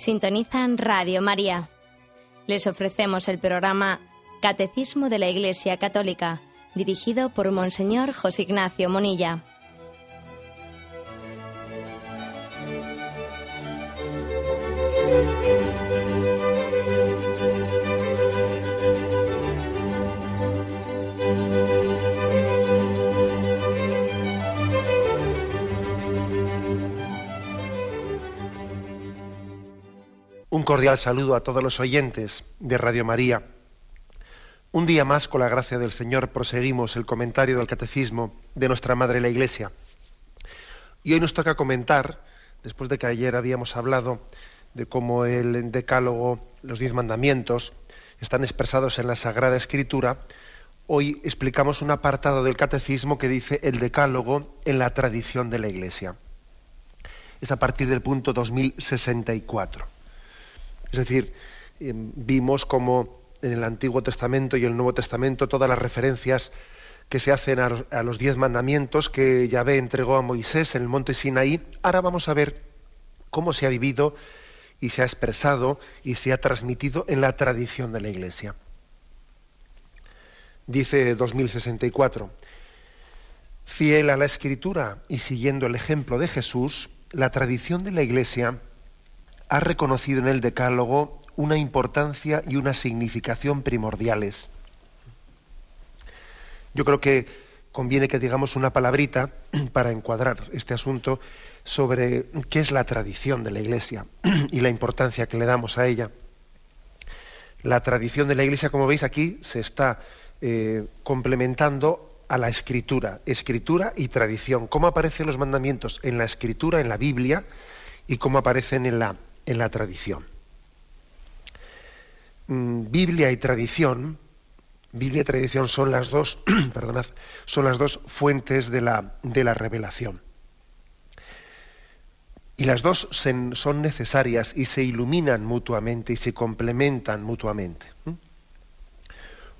Sintonizan Radio María. Les ofrecemos el programa Catecismo de la Iglesia Católica, dirigido por Monseñor José Ignacio Monilla. Cordial saludo a todos los oyentes de Radio María. Un día más, con la gracia del Señor, proseguimos el comentario del Catecismo de nuestra Madre la Iglesia. Y hoy nos toca comentar, después de que ayer habíamos hablado de cómo el Decálogo, los diez mandamientos, están expresados en la Sagrada Escritura, hoy explicamos un apartado del Catecismo que dice el Decálogo en la tradición de la Iglesia. Es a partir del punto 2064. Es decir, em, vimos como en el Antiguo Testamento y el Nuevo Testamento todas las referencias que se hacen a los, diez mandamientos que Yahvé entregó a Moisés en el monte Sinaí. Ahora vamos a ver cómo se ha vivido y se ha expresado y se ha transmitido en la tradición de la Iglesia. Dice 2064, fiel a la Escritura y siguiendo el ejemplo de Jesús, la tradición de la Iglesia ha reconocido en el Decálogo una importancia y una significación primordiales. Yo creo que conviene que digamos una palabrita para encuadrar este asunto sobre qué es la tradición de la Iglesia y la importancia que le damos a ella. La tradición de la Iglesia, como veis aquí, se está eh, complementando a la escritura, escritura y tradición. ¿Cómo aparecen los mandamientos en la escritura, en la Biblia, y cómo aparecen en la, en la tradición. Mm, Biblia y tradición, Biblia y tradición son las dos, perdonad, son las dos fuentes de la, de la revelación. Y las dos son necesarias y se iluminan mutuamente y se complementan mutuamente.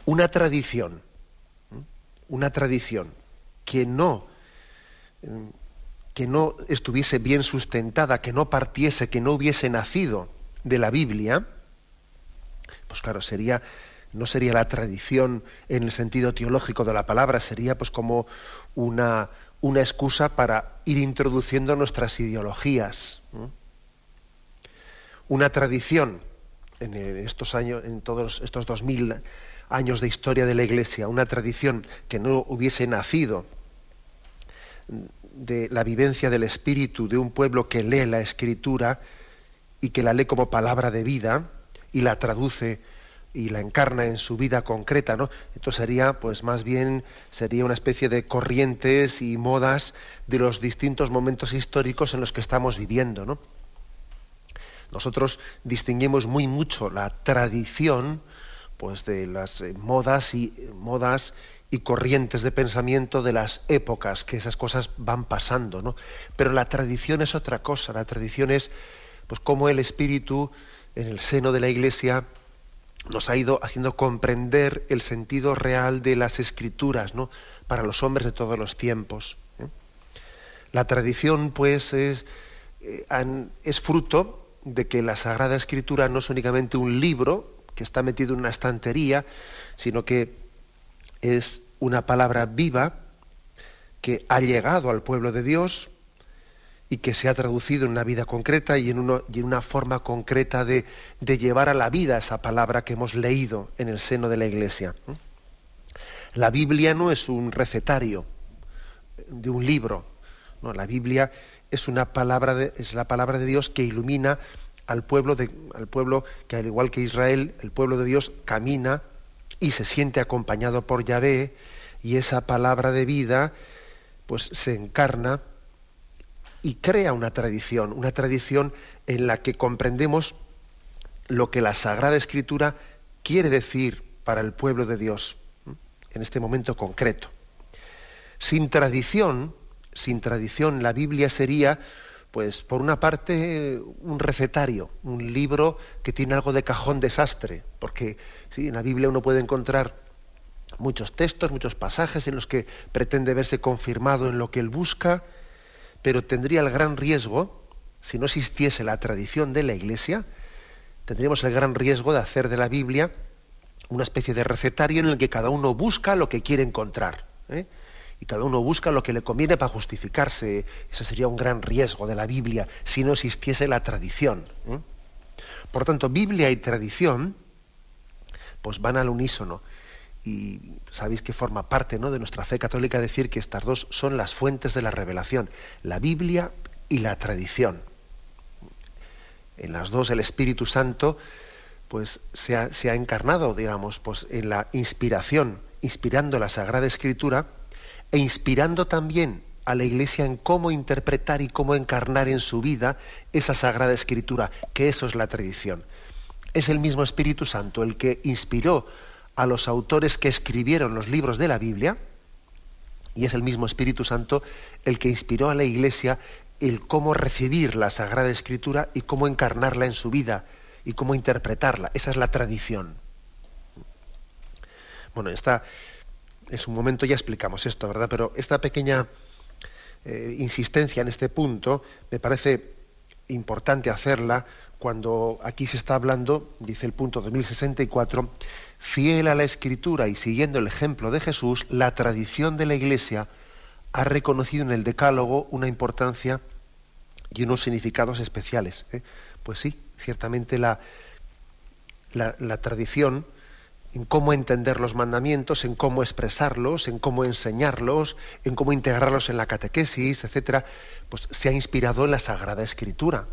Una tradición, una tradición que no mm, que no estuviese bien sustentada, que no partiese, que no hubiese nacido de la Biblia, pues claro, sería no sería la tradición en el sentido teológico de la palabra, sería pues como una, una excusa para ir introduciendo nuestras ideologías. Una tradición en estos años, en todos estos dos mil años de historia de la Iglesia, una tradición que no hubiese nacido de la vivencia del espíritu de un pueblo que lee la escritura y que la lee como palabra de vida y la traduce y la encarna en su vida concreta, ¿no? Esto sería, pues más bien, sería una especie de corrientes y modas de los distintos momentos históricos en los que estamos viviendo, ¿no? Nosotros distinguimos muy mucho la tradición, pues de las eh, modas y modas y corrientes de pensamiento de las épocas, que esas cosas van pasando, ¿no? Pero la tradición es otra cosa, la tradición es pues cómo el espíritu en el seno de la iglesia nos ha ido haciendo comprender el sentido real de las escrituras, ¿no? Para los hombres de todos los tiempos. ¿eh? La tradición, pues, es, eh, es fruto de que la Sagrada Escritura no es únicamente un libro que está metido en una estantería, sino que es una palabra viva que ha llegado al pueblo de Dios y que se ha traducido en una vida concreta y en, una forma concreta de, llevar a la vida esa palabra que hemos leído en el seno de la Iglesia. La Biblia no es un recetario de un libro, no, la Biblia es es la palabra de Dios que ilumina al pueblo, de, al pueblo que al igual que Israel, el pueblo de Dios camina y se siente acompañado por Yahvé y esa palabra de vida pues se encarna y crea una tradición, una tradición en la que comprendemos lo que la Sagrada Escritura quiere decir para el pueblo de Dios en este momento concreto. Sin tradición, sin tradición, la Biblia sería, pues, por una parte, un recetario, un libro que tiene algo de cajón desastre, porque en la Biblia uno puede encontrar muchos textos, muchos pasajes en los que pretende verse confirmado en lo que él busca, pero tendría el gran riesgo si no existiese la tradición de la Iglesia, tendríamos el gran riesgo de hacer de la Biblia una especie de recetario en el que cada uno busca lo que quiere encontrar. ¿eh? Y cada uno busca lo que le conviene para justificarse. Ese sería un gran riesgo de la Biblia si no existiese la tradición. ¿eh? Por tanto, Biblia y tradición pues van al unísono. Y sabéis que forma parte ¿no? de nuestra fe católica decir que estas dos son las fuentes de la revelación, la Biblia y la tradición. En las dos el Espíritu Santo pues se ha, se ha encarnado, digamos, pues en la inspiración, inspirando la Sagrada Escritura e inspirando también a la Iglesia en cómo interpretar y cómo encarnar en su vida esa Sagrada Escritura, que eso es la tradición. Es el mismo Espíritu Santo el que inspiró a los autores que escribieron los libros de la Biblia, y es el mismo Espíritu Santo el que inspiró a la Iglesia el cómo recibir la Sagrada Escritura y cómo encarnarla en su vida y cómo interpretarla. Esa es la tradición. Bueno, esta es un momento ya explicamos esto, ¿verdad? Pero esta pequeña eh, insistencia en este punto me parece importante hacerla cuando aquí se está hablando, dice el punto 2064, fiel a la escritura y siguiendo el ejemplo de Jesús, la tradición de la Iglesia ha reconocido en el Decálogo una importancia y unos significados especiales. ¿eh? Pues sí, ciertamente la tradición en cómo entender los mandamientos, en cómo expresarlos, en cómo enseñarlos, en cómo integrarlos en la catequesis, etcétera, pues se ha inspirado en la Sagrada Escritura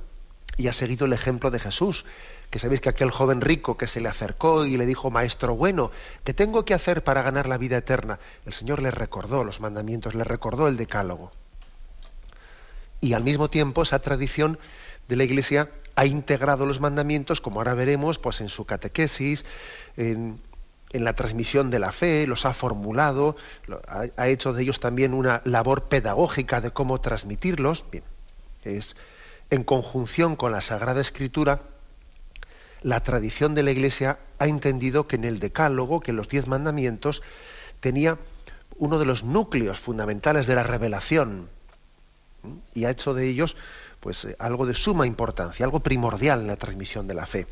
y ha seguido el ejemplo de Jesús, que sabéis que aquel joven rico que se le acercó y le dijo, Maestro bueno, ¿qué tengo que hacer para ganar la vida eterna? El Señor le recordó los mandamientos, le recordó el decálogo. Y al mismo tiempo esa tradición de la Iglesia ha integrado los mandamientos, como ahora veremos, pues en su catequesis, en, en la transmisión de la fe, los ha formulado, ha, hecho de ellos también una labor pedagógica de cómo transmitirlos. Bien, es en conjunción con la Sagrada Escritura, la tradición de la Iglesia ha entendido que en el Decálogo, que en los diez mandamientos, tenía uno de los núcleos fundamentales de la revelación y ha hecho de ellos pues eh, algo de suma importancia, algo primordial en la transmisión de la fe.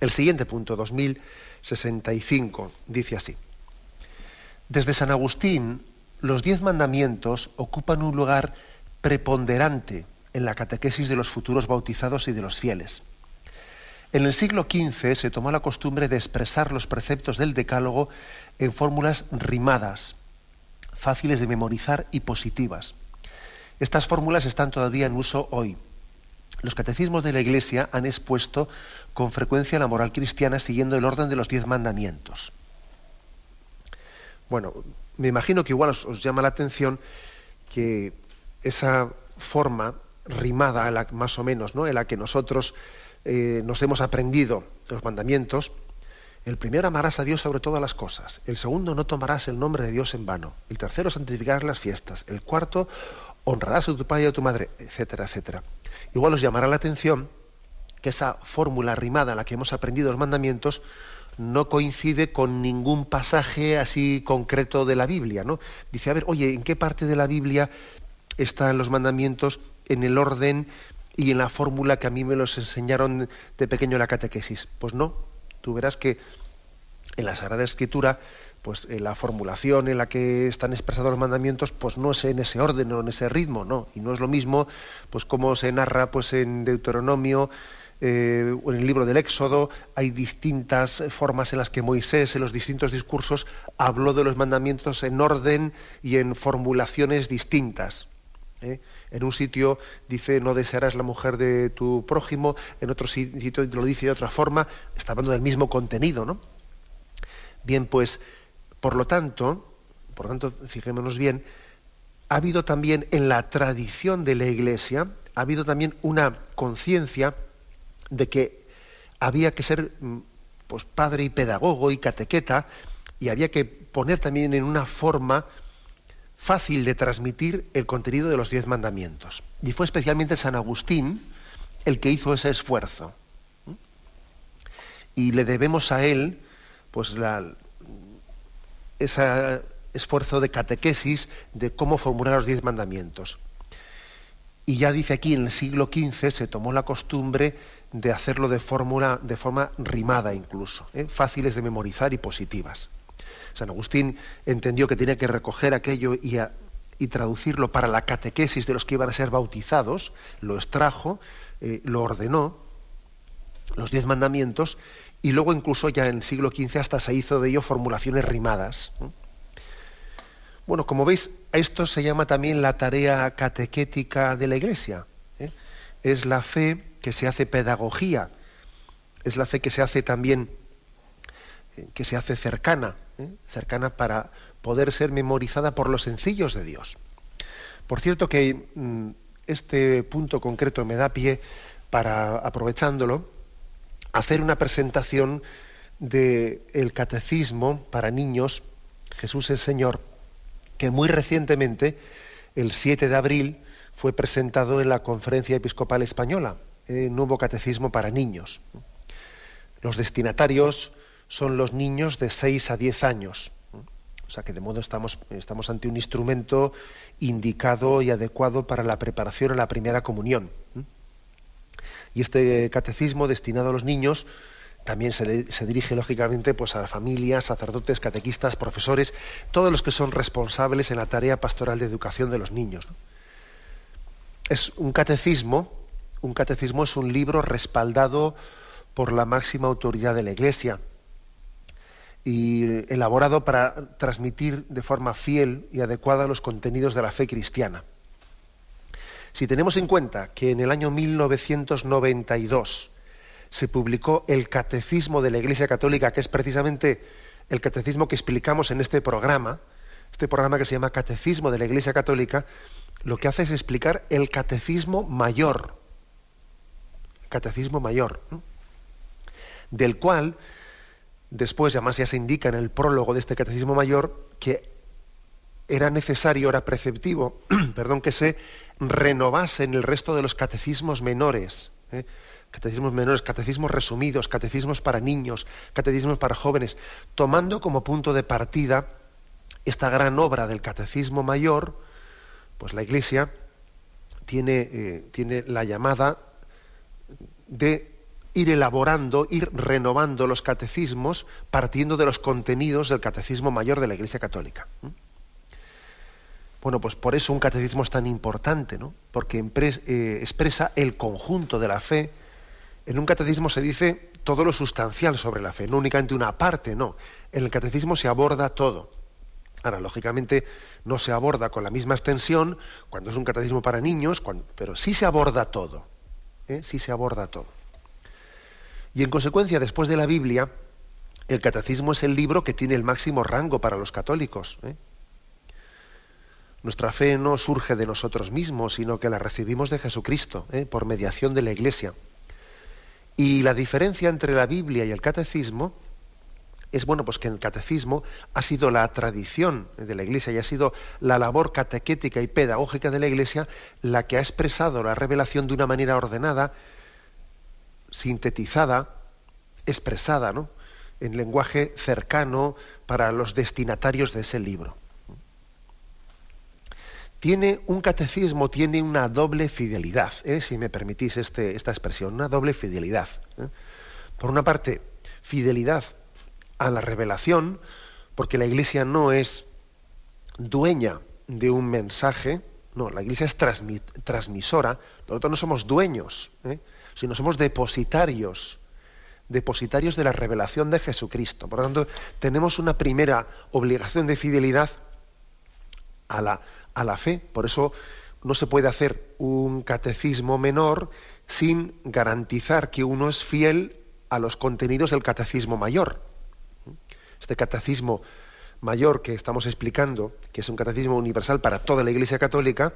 El siguiente punto, 2065, dice así. Desde San Agustín, los diez mandamientos ocupan un lugar preponderante en la catequesis de los futuros bautizados y de los fieles. En el siglo XV se tomó la costumbre de expresar los preceptos del Decálogo en fórmulas rimadas, fáciles de memorizar y positivas. Estas fórmulas están todavía en uso hoy. Los catecismos de la Iglesia han expuesto con frecuencia la moral cristiana siguiendo el orden de los diez mandamientos. Bueno, me imagino que igual os, llama la atención que esa forma rimada, más o menos, ¿no? en la que nosotros eh, nos hemos aprendido los mandamientos, el primero amarás a Dios sobre todas las cosas, el segundo no tomarás el nombre de Dios en vano, el tercero santificarás las fiestas, el cuarto honrarás a tu padre y a tu madre, etcétera, etcétera. Igual os llamará la atención que esa fórmula rimada en la que hemos aprendido los mandamientos no coincide con ningún pasaje así concreto de la Biblia, ¿no? Dice, a ver, oye, ¿en qué parte de la Biblia están los mandamientos en el orden y en la fórmula que a mí me los enseñaron de pequeño en la catequesis. Pues no, tú verás que en la Sagrada Escritura, pues en la formulación en la que están expresados los mandamientos, pues no es en ese orden o en ese ritmo, no. Y no es lo mismo, pues como se narra pues en Deuteronomio, eh, en el libro del Éxodo, hay distintas formas en las que Moisés, en los distintos discursos, habló de los mandamientos en orden y en formulaciones distintas. ¿eh? En un sitio dice no desearás la mujer de tu prójimo, en otro sitio lo dice de otra forma, está hablando del mismo contenido, ¿no? Bien, pues, por lo tanto, por lo tanto, fijémonos bien, ha habido también en la tradición de la Iglesia, ha habido también una conciencia de que había que ser mm, pues, padre y pedagogo y catequeta, y había que poner también en una forma fácil de transmitir el contenido de los diez mandamientos. Y fue especialmente San Agustín el que hizo ese esfuerzo. Y le debemos a él, pues, ese esfuerzo de catequesis de cómo formular los diez mandamientos. Y ya dice aquí, en el siglo XV se tomó la costumbre de hacerlo de, fórmula, de forma rimada incluso, ¿eh? fáciles de memorizar y positivas. San Agustín entendió que tenía que recoger aquello y, traducirlo para la catequesis de los que iban a ser bautizados, lo extrajo, eh, lo ordenó, los diez mandamientos, y luego incluso ya en el siglo XV hasta se hizo de ello formulaciones rimadas. Bueno, como veis, esto se llama también la tarea catequética de la Iglesia. ¿eh? Es la fe que se hace pedagogía, es la fe que se hace también, eh, que se hace cercana, cercana para poder ser memorizada por los sencillos de Dios. Por cierto que mm, este punto concreto me da pie para, aprovechándolo, hacer una presentación del catecismo para niños, Jesús el Señor, que muy recientemente, el 7 de abril, fue presentado en la Conferencia Episcopal Española, el nuevo catecismo para niños. Los destinatarios son los niños de 6 a 10 años. O sea que de modo estamos, estamos ante un instrumento indicado y adecuado para la preparación a la primera comunión. Y este catecismo destinado a los niños también se, dirige lógicamente pues, a familias, sacerdotes, catequistas, profesores, todos los que son responsables en la tarea pastoral de educación de los niños. Es un catecismo, un catecismo es un libro respaldado por la máxima autoridad de la Iglesia y elaborado para transmitir de forma fiel y adecuada los contenidos de la fe cristiana. Si tenemos en cuenta que en el año 1992 se publicó el Catecismo de la Iglesia Católica, que es precisamente el catecismo que explicamos en este programa, este programa que se llama Catecismo de la Iglesia Católica, lo que hace es explicar el catecismo mayor, catecismo mayor, del cual después, además ya se indica en el prólogo de este catecismo mayor, que era necesario, era preceptivo, perdón, que se renovase en el resto de los catecismos menores. ¿eh? Catecismos menores, catecismos resumidos, catecismos para niños, catecismos para jóvenes, tomando como punto de partida esta gran obra del catecismo mayor, pues la Iglesia tiene, eh, tiene la llamada de ir elaborando, ir renovando los catecismos partiendo de los contenidos del catecismo mayor de la Iglesia Católica. Bueno, pues por eso un catecismo es tan importante, ¿no? Porque eh, expresa el conjunto de la fe. En un catecismo se dice todo lo sustancial sobre la fe, no únicamente una parte, no. En el catecismo se aborda todo. Ahora, lógicamente, no se aborda con la misma extensión cuando es un catecismo para niños, pero sí se aborda todo. ¿Eh? Sí se aborda todo. Y en consecuencia, después de la Biblia, el catecismo es el libro que tiene el máximo rango para los católicos. ¿eh? Nuestra fe no surge de nosotros mismos, sino que la recibimos de Jesucristo, ¿eh? por mediación de la Iglesia. Y la diferencia entre la Biblia y el catecismo es bueno, pues que el catecismo ha sido la tradición de la Iglesia y ha sido la labor catequética y pedagógica de la Iglesia la que ha expresado la revelación de una manera ordenada, sintetizada, expresada, ¿no? en lenguaje cercano para los destinatarios de ese libro. Tiene un catecismo, tiene una doble fidelidad, ¿eh? si me permitís este, esta expresión, una doble fidelidad. ¿eh? Por una parte, fidelidad a la revelación, porque la Iglesia no es dueña de un mensaje, no, la Iglesia es transmisora, nosotros no somos dueños. ¿eh? sino somos depositarios, depositarios de la revelación de Jesucristo. Por lo tanto, tenemos una primera obligación de fidelidad a la, a la fe. Por eso no se puede hacer un catecismo menor sin garantizar que uno es fiel a los contenidos del catecismo mayor. Este catecismo mayor que estamos explicando, que es un catecismo universal para toda la Iglesia Católica,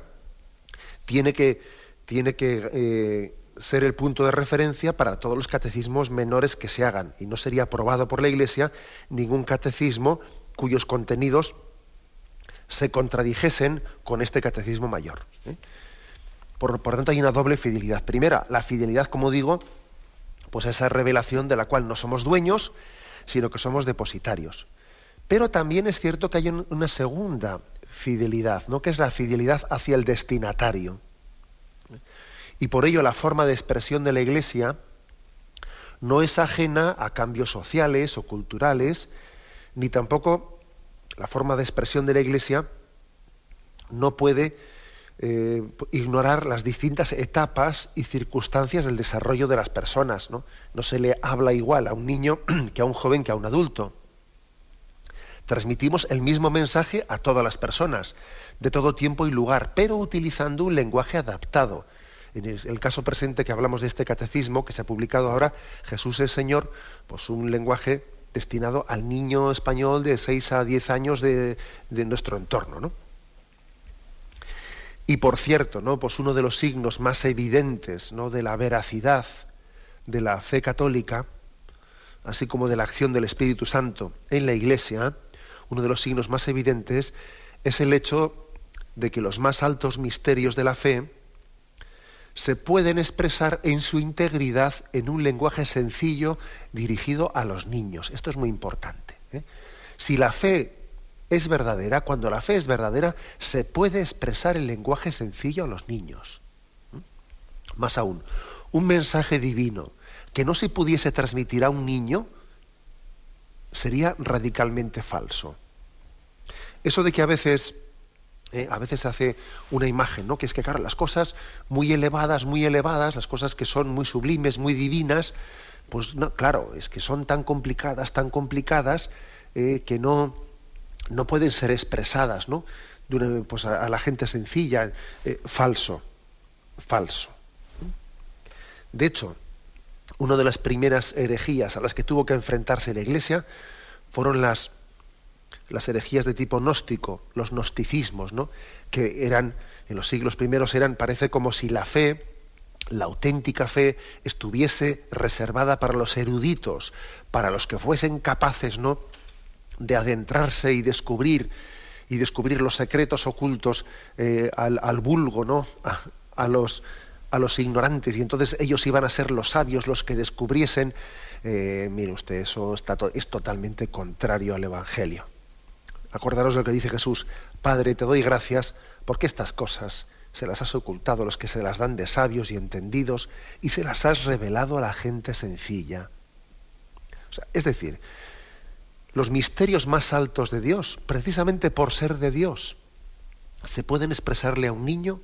tiene que, tiene que eh, ser el punto de referencia para todos los catecismos menores que se hagan y no sería aprobado por la Iglesia ningún catecismo cuyos contenidos se contradijesen con este catecismo mayor. ¿eh? Por, por, tanto, hay una doble fidelidad. Primera, la fidelidad, como digo, pues a esa revelación de la cual no somos dueños, sino que somos depositarios. Pero también es cierto que hay una segunda fidelidad, ¿no? que es la fidelidad hacia el destinatario Y por ello la forma de expresión de la Iglesia no es ajena a cambios sociales o culturales, ni tampoco la forma de expresión de la Iglesia no puede eh, ignorar las distintas etapas y circunstancias del desarrollo de las personas. ¿no? No se le habla igual a un niño que a un joven que a un adulto. Transmitimos el mismo mensaje a todas las personas, de todo tiempo y lugar, pero utilizando un lenguaje adaptado. En el caso presente que hablamos de este catecismo que se ha publicado ahora, Jesús es Señor, pues un lenguaje destinado al niño español de 6 a 10 años de, nuestro entorno. ¿no? Y por cierto, ¿no? Pues uno de los signos más evidentes ¿no? de la veracidad de la fe católica, así como de la acción del Espíritu Santo en la Iglesia, uno de los signos más evidentes es el hecho de que los más altos misterios de la fe se pueden expresar en su integridad en un lenguaje sencillo dirigido a los niños. Esto es muy importante. ¿eh? Si la fe es verdadera, cuando la fe es verdadera, se puede expresar el lenguaje sencillo a los niños. Más aún, un mensaje divino que no se pudiese transmitir a un niño sería radicalmente falso. Eso de que a veces, eh, a veces se hace una imagen, ¿no? Que es que, claro, las cosas muy elevadas, muy elevadas, las cosas que son muy sublimes, muy divinas, pues no, claro, es que son tan complicadas, tan complicadas, eh, que no, no pueden ser expresadas ¿no? pues a, la gente sencilla. Eh, falso, falso. De hecho, una de las primeras herejías a las que tuvo que enfrentarse la Iglesia fueron las, las herejías de tipo gnóstico, los gnosticismos, ¿no? que eran, en los siglos primeros eran, parece como si la fe, la auténtica fe, estuviese reservada para los eruditos, para los que fuesen capaces, ¿no? de adentrarse y descubrir y descubrir los secretos ocultos eh, al, vulgo, ¿no? A, los, a los ignorantes, y entonces ellos iban a ser los sabios los que descubriesen. Eh, mire usted, eso está es totalmente contrario al Evangelio. Acordaros de lo que dice Jesús, Padre, te doy gracias porque estas cosas se las has ocultado a los que se las dan de sabios y entendidos y se las has revelado a la gente sencilla. es decir, los misterios más altos de Dios, precisamente por ser de Dios, se pueden expresarle a un niño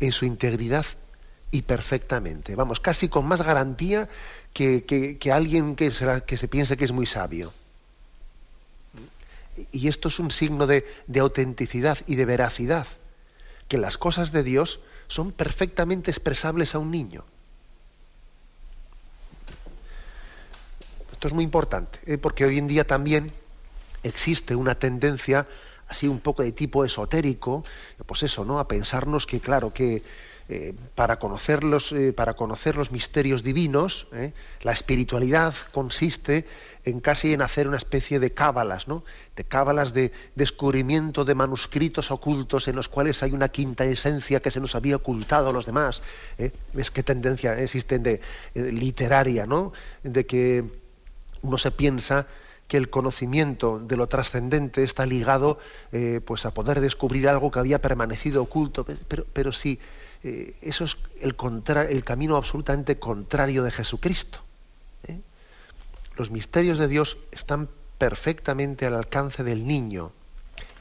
en su integridad y perfectamente. Vamos, casi con más garantía que, que, alguien que se, que se, piense que es muy sabio. Y esto es un signo de, de autenticidad y de veracidad, que las cosas de Dios son perfectamente expresables a un niño. Esto es muy importante, ¿eh? porque hoy en día también existe una tendencia así un poco de tipo esotérico, pues eso, ¿no? A pensarnos que, claro, que eh, para, conocer los, eh, para conocer los misterios divinos, la espiritualidad consiste en casi en hacer una especie de cábalas, ¿no? De cábalas de descubrimiento de manuscritos ocultos en los cuales hay una quinta esencia que se nos había ocultado a los demás. ¿Ves qué tendencia existe de literaria, ¿no? De que uno se piensa que el conocimiento de lo trascendente está ligado eh, pues a poder descubrir algo que había permanecido oculto, pero, pero sí, eh, eso es el, camino absolutamente contrario de Jesucristo. ¿eh? Los misterios de Dios están perfectamente al alcance del niño.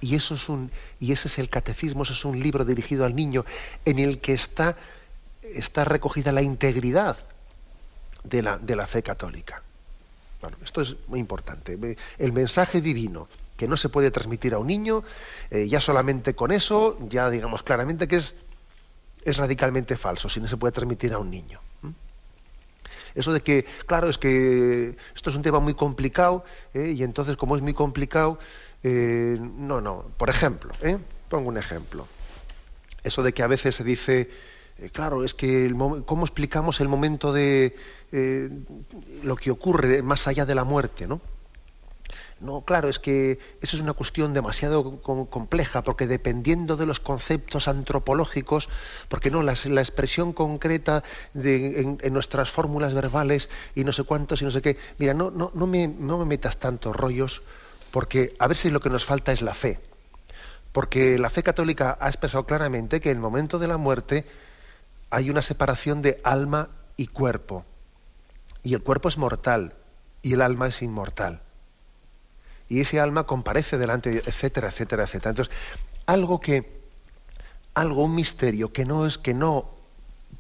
Y, eso es un, y ese es el catecismo, eso es un libro dirigido al niño en el que está, está recogida la integridad de la, de la fe católica esto es muy importante. El mensaje divino que no se puede transmitir a un niño, eh, ya solamente con eso, ya digamos claramente que es, es radicalmente falso, si no se puede transmitir a un niño. Eso de que, claro, es que esto es un tema muy complicado, ¿eh? y entonces como es muy complicado, eh, no, no. Por ejemplo, pongo un ejemplo. Eso de que a veces se dice, eh, claro, es que cómo explicamos el momento de eh, lo que ocurre más allá de la muerte, ¿no? No, claro, es que eso es una cuestión demasiado compleja, porque dependiendo de los conceptos antropológicos, porque no, la, expresión concreta en, nuestras fórmulas verbales y no sé cuántos y no sé qué, mira, no, no, no, me, no me metas tantos rollos, porque a ver si lo que nos falta es la fe. Porque la fe católica ha expresado claramente que en el momento de la muerte hay una separación de alma y cuerpo. Y el cuerpo es mortal y el alma es inmortal. Y ese alma comparece delante, etcétera, etcétera, etcétera. Entonces, algo que, algo, un misterio que no es, que no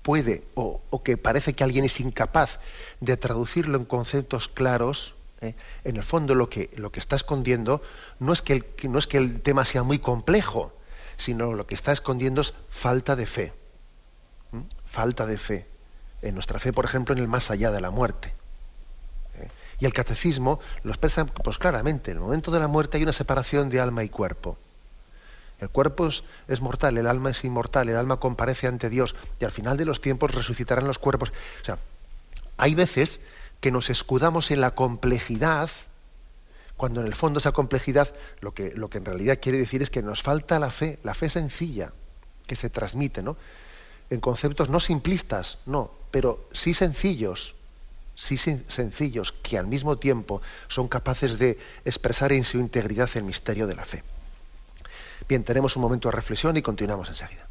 puede o, que parece que alguien es incapaz de traducirlo en conceptos claros, ¿eh? en el fondo lo que, lo que está escondiendo no es que, el, no es que el tema sea muy complejo, sino lo que está escondiendo es falta de fe. Falta de fe. En nuestra fe, por ejemplo, en el más allá de la muerte. Y el catecismo lo expresa pues, claramente. En el momento de la muerte hay una separación de alma y cuerpo. El cuerpo es, mortal, el alma es inmortal, el alma comparece ante Dios y al final de los tiempos resucitarán los cuerpos. O sea, hay veces que nos escudamos en la complejidad, cuando en el fondo esa complejidad lo que, lo que en realidad quiere decir es que nos falta la fe, la fe sencilla que se transmite, ¿no? En conceptos no simplistas, no, pero sí sencillos, sí sencillos, que al mismo tiempo son capaces de expresar en su integridad el misterio de la fe. Bien, tenemos un momento de reflexión y continuamos enseguida.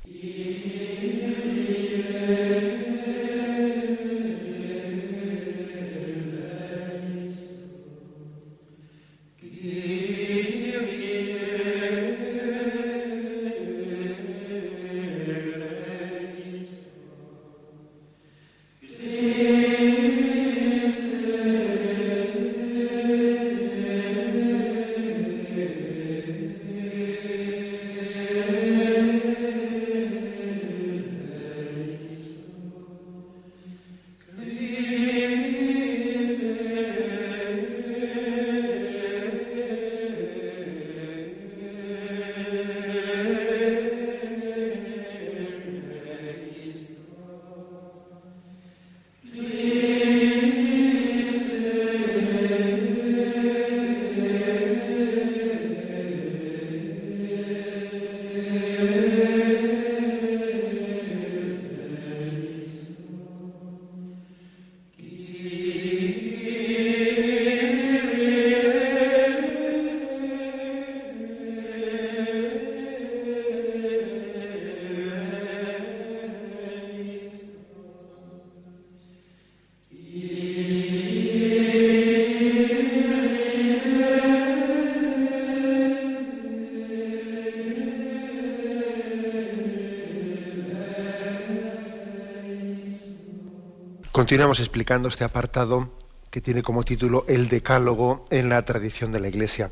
Continuamos explicando este apartado que tiene como título El Decálogo en la tradición de la Iglesia.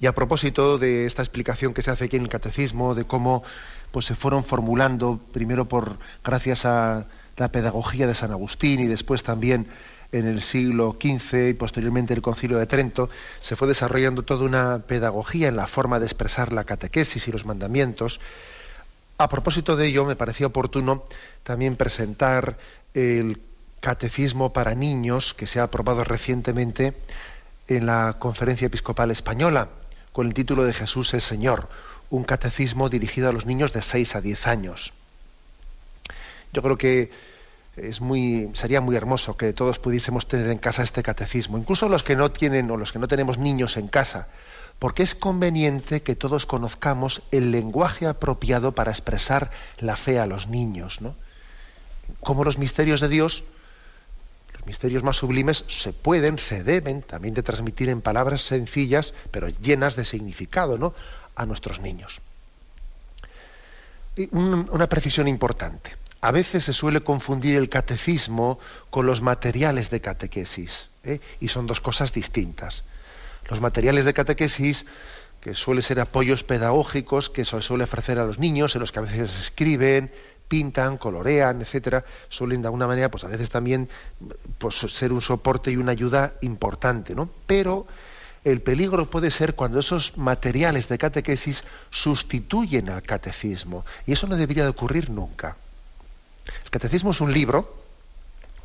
Y a propósito de esta explicación que se hace aquí en el Catecismo, de cómo pues, se fueron formulando, primero por gracias a la pedagogía de San Agustín y después también en el siglo XV y posteriormente el Concilio de Trento, se fue desarrollando toda una pedagogía en la forma de expresar la catequesis y los mandamientos. A propósito de ello, me parecía oportuno también presentar el catecismo para niños que se ha aprobado recientemente en la Conferencia Episcopal Española con el título de Jesús es Señor, un catecismo dirigido a los niños de 6 a 10 años. Yo creo que es muy, sería muy hermoso que todos pudiésemos tener en casa este catecismo, incluso los que no tienen o los que no tenemos niños en casa, porque es conveniente que todos conozcamos el lenguaje apropiado para expresar la fe a los niños, ¿no? Cómo los misterios de Dios, los misterios más sublimes, se pueden, se deben también de transmitir en palabras sencillas, pero llenas de significado, ¿no? a nuestros niños. Una precisión importante. A veces se suele confundir el catecismo con los materiales de catequesis, ¿eh? y son dos cosas distintas. Los materiales de catequesis, que suelen ser apoyos pedagógicos que se suele ofrecer a los niños, en los que a veces escriben, pintan, colorean, etcétera, suelen de alguna manera, pues a veces también pues, ser un soporte y una ayuda importante, ¿no? Pero el peligro puede ser cuando esos materiales de catequesis sustituyen al catecismo. Y eso no debería de ocurrir nunca. El catecismo es un libro,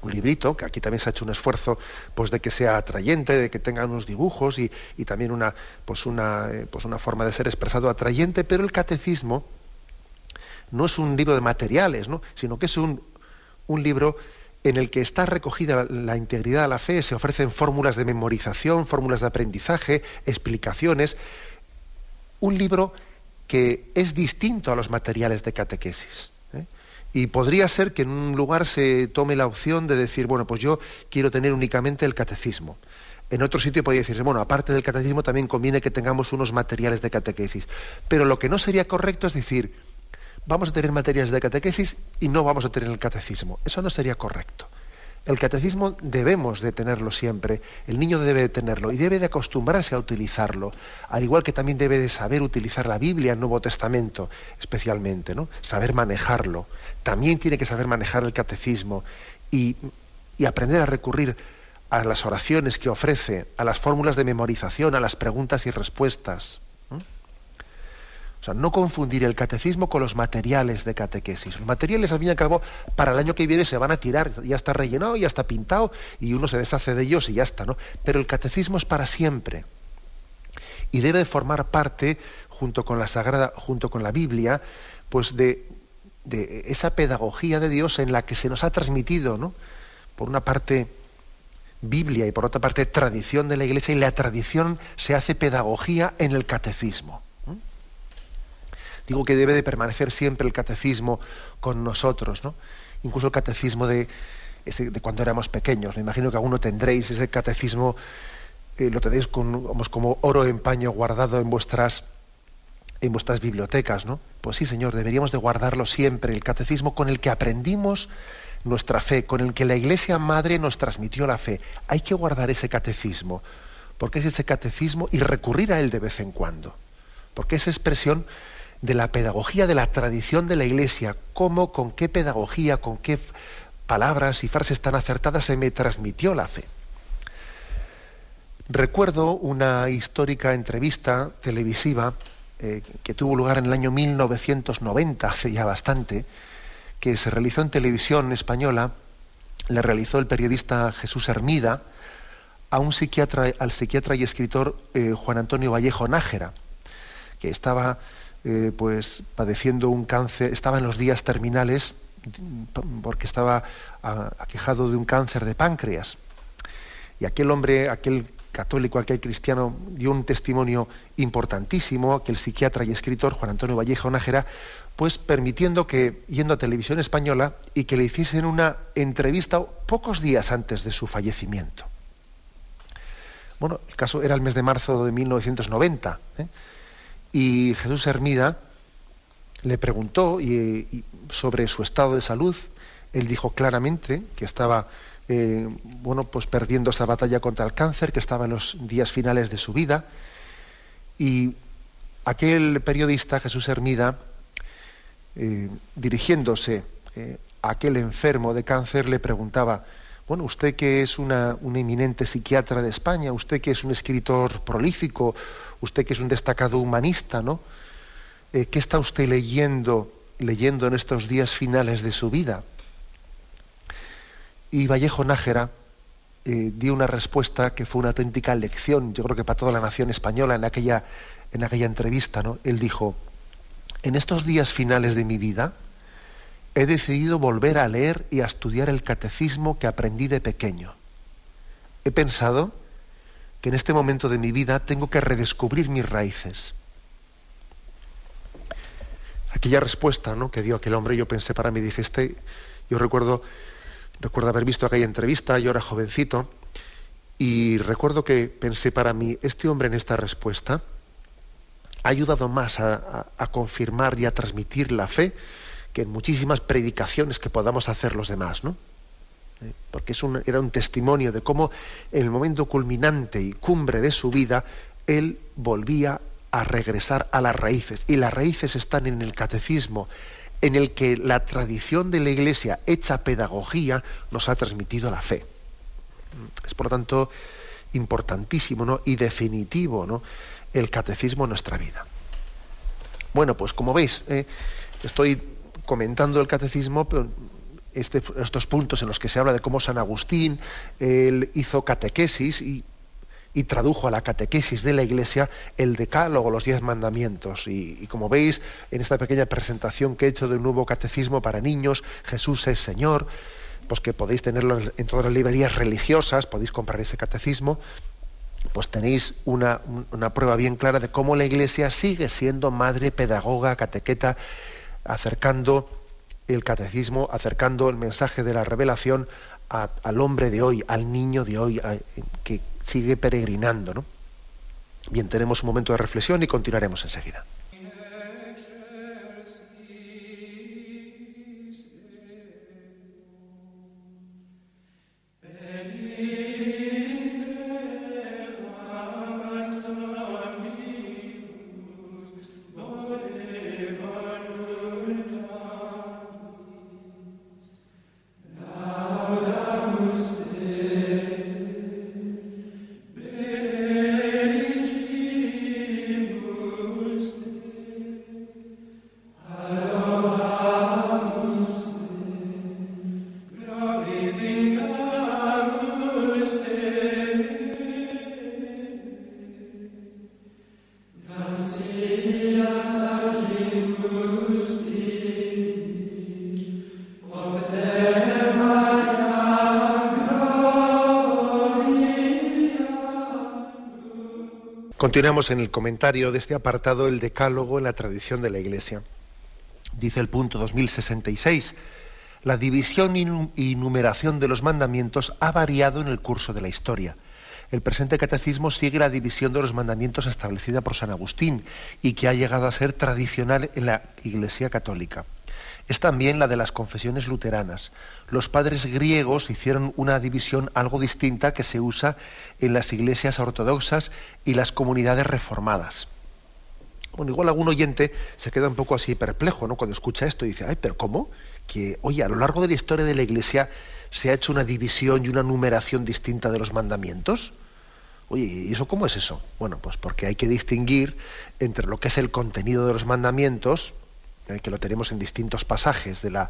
un librito, que aquí también se ha hecho un esfuerzo pues, de que sea atrayente, de que tenga unos dibujos y, también una, pues una, eh, pues una forma de ser expresado atrayente, pero el catecismo no es un libro de materiales, sino que es un, libro en el que está recogida la, integridad de la fe, se ofrecen fórmulas de memorización, fórmulas de aprendizaje, explicaciones. Un libro que es distinto a los materiales de catequesis. ¿eh? Y podría ser que en un lugar se tome la opción de decir, bueno, pues yo quiero tener únicamente el catecismo. En otro sitio podría decirse, bueno, aparte del catecismo también conviene que tengamos unos materiales de catequesis. Pero lo que no sería correcto es decir, vamos a tener materiales de catequesis y no vamos a tener el catecismo. Eso no sería correcto. El catecismo debemos de tenerlo siempre, el niño debe de tenerlo y debe de acostumbrarse a utilizarlo, al igual que también debe de saber utilizar la Biblia, el Nuevo Testamento, especialmente, ¿no? Saber manejarlo. También tiene que saber manejar el catecismo y aprender a recurrir a las oraciones que ofrece, a las fórmulas de memorización, a las preguntas y respuestas. O sea, no confundir el catecismo con los materiales de catequesis. Los materiales, al fin y al cabo, para el año que viene se van a tirar, ya está rellenado, ya está pintado, y uno se deshace de ellos y ya está, ¿no? Pero el catecismo es para siempre. Y debe formar parte, junto con la Sagrada, junto con la Biblia, pues de, de esa pedagogía de Dios en la que se nos ha transmitido, ¿no? Por una parte, Biblia y por otra parte tradición de la Iglesia y la tradición se hace pedagogía en el catecismo. Digo que debe de permanecer siempre el catecismo con nosotros, ¿no? Incluso el catecismo de, cuando éramos pequeños. Me imagino que alguno tendréis ese catecismo, eh, lo tenéis como oro en paño guardado en vuestras, en vuestras bibliotecas, ¿no? Pues sí, Señor, deberíamos de guardarlo siempre, el catecismo con el que aprendimos nuestra fe, con el que la Iglesia Madre nos transmitió la fe. Hay que guardar ese catecismo, porque es ese catecismo y recurrir a él de vez en cuando, porque es expresión de la pedagogía, de la tradición de la Iglesia, cómo, con qué pedagogía, con qué palabras y frases tan acertadas se me transmitió la fe. Recuerdo una histórica entrevista televisiva eh, que tuvo lugar en el año 1990, hace ya bastante, que se realizó en televisión española, le realizó el periodista Jesús Hermida a un psiquiatra, al psiquiatra y escritor eh, Juan Antonio Vallejo Nájera, que estaba eh, pues padeciendo un cáncer, estaba en los días terminales porque estaba aquejado de un cáncer de páncreas. Y aquel hombre, aquel católico, aquel cristiano, dio un testimonio importantísimo, aquel psiquiatra y escritor, Juan Antonio Vallejo Nájera, pues permitiendo que, yendo a televisión española, y que le hiciesen una entrevista pocos días antes de su fallecimiento. Bueno, el caso era el mes de marzo de 1990. Y Jesús Hermida le preguntó sobre su estado de salud. Él dijo claramente que estaba eh, bueno, pues perdiendo esa batalla contra el cáncer, que estaba en los días finales de su vida. Y aquel periodista, Jesús Hermida, eh, dirigiéndose eh, a aquel enfermo de cáncer, le preguntaba, bueno, usted que es una, un eminente psiquiatra de España, usted que es un escritor prolífico, usted que es un destacado humanista, ¿no? Eh, ¿Qué está usted leyendo, leyendo en estos días finales de su vida? Y Vallejo Nájera eh, dio una respuesta que fue una auténtica lección, yo creo que para toda la nación española en aquella, en aquella entrevista, ¿no? Él dijo, en estos días finales de mi vida, he decidido volver a leer y a estudiar el catecismo que aprendí de pequeño. He pensado que en este momento de mi vida tengo que redescubrir mis raíces. Aquella respuesta ¿no? que dio aquel hombre, yo pensé para mí, dije, este, yo recuerdo, recuerdo haber visto aquella entrevista, yo era jovencito, y recuerdo que pensé para mí, este hombre en esta respuesta ha ayudado más a, confirmar y a transmitir la fe que en muchísimas predicaciones que podamos hacer los demás, ¿no? ¿Eh? porque era un testimonio de cómo en el momento culminante y cumbre de su vida, él volvía a regresar a las raíces. Y las raíces están en el catecismo, en el que la tradición de la Iglesia, hecha pedagogía, nos ha transmitido la fe. Es por lo tanto importantísimo y definitivo el catecismo en nuestra vida. Bueno, pues como veis, ¿eh? estoy comentando el catecismo, pero este, estos puntos en los que se habla de cómo San Agustín él hizo catequesis y, tradujo a la catequesis de la Iglesia el decálogo, los diez mandamientos. Y, como veis en esta pequeña presentación que he hecho de un nuevo catecismo para niños, Jesús es Señor, pues que podéis tenerlo en todas las librerías religiosas, podéis comprar ese catecismo, pues tenéis una, una prueba bien clara de cómo la Iglesia sigue siendo madre, pedagoga, catequeta, acercando el catecismo acercando el mensaje de la revelación al hombre de hoy, al niño de hoy, que sigue peregrinando. ¿no? Bien, tenemos un momento de reflexión y continuaremos enseguida. Continuamos en el comentario de este apartado, el decálogo en la tradición de la Iglesia. Dice el punto 2066, la división y numeración de los mandamientos ha variado en el curso de la historia. El presente catecismo sigue la división de los mandamientos establecida por San Agustín y que ha llegado a ser tradicional en la Iglesia católica es también la de las confesiones luteranas. Los padres griegos hicieron una división algo distinta que se usa en las iglesias ortodoxas y las comunidades reformadas. Bueno, igual algún oyente se queda un poco así perplejo, ¿no? Cuando escucha esto y dice, ay, pero ¿cómo? Que, oye, a lo largo de la historia de la iglesia se ha hecho una división y una numeración distinta de los mandamientos. Oye, ¿y eso cómo es eso? Bueno, pues porque hay que distinguir entre lo que es el contenido de los mandamientos, que lo tenemos en distintos pasajes de la,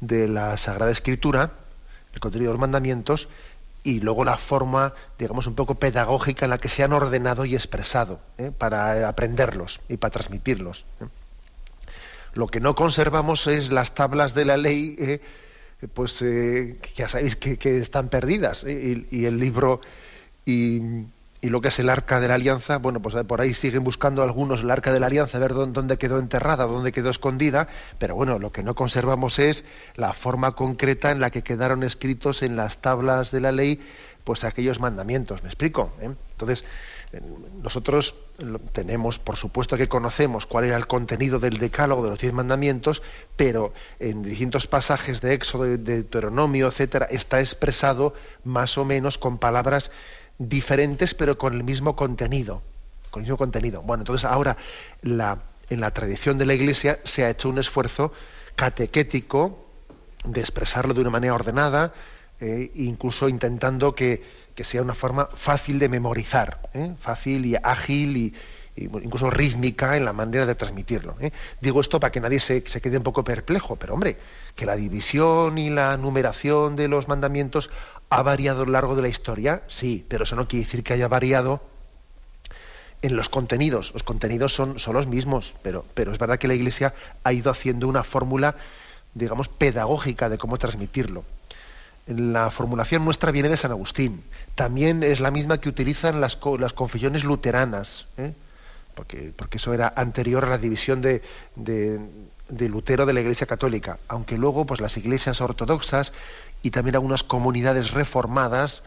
de la Sagrada Escritura, el contenido de los mandamientos, y luego la forma, digamos, un poco pedagógica en la que se han ordenado y expresado ¿eh? para aprenderlos y para transmitirlos. ¿eh? Lo que no conservamos es las tablas de la ley, ¿eh? pues ya sabéis que, están perdidas, y, el libro y lo que es el arca de la alianza, bueno, pues por ahí siguen buscando algunos el arca de la alianza, a ver dónde quedó enterrada, dónde quedó escondida, pero bueno, lo que no conservamos es la forma concreta en la que quedaron escritos en las tablas de la ley, pues aquellos mandamientos, ¿me explico? ¿Eh? Entonces, nosotros tenemos, por supuesto que conocemos cuál era el contenido del decálogo de los diez mandamientos, pero en distintos pasajes de Éxodo, de Deuteronomio, etcétera, está expresado más o menos con palabras diferentes pero con el mismo contenido. Con el mismo contenido. Bueno, entonces ahora la, en la tradición de la Iglesia se ha hecho un esfuerzo catequético de expresarlo de una manera ordenada, eh, incluso intentando que, sea una forma fácil de memorizar, ¿eh? fácil y ágil y, incluso rítmica en la manera de transmitirlo. ¿eh? Digo esto para que nadie se, se, quede un poco perplejo, pero hombre, que la división y la numeración de los mandamientos ¿Ha variado a lo largo de la historia? Sí, pero eso no quiere decir que haya variado en los contenidos. Los contenidos son, son los mismos, pero, pero es verdad que la Iglesia ha ido haciendo una fórmula, digamos, pedagógica de cómo transmitirlo. La formulación nuestra viene de San Agustín. También es la misma que utilizan las, las confesiones luteranas, ¿eh? porque, porque, eso era anterior a la división de, de, de, Lutero de la Iglesia Católica. Aunque luego pues, las iglesias ortodoxas y también algunas comunidades reformadas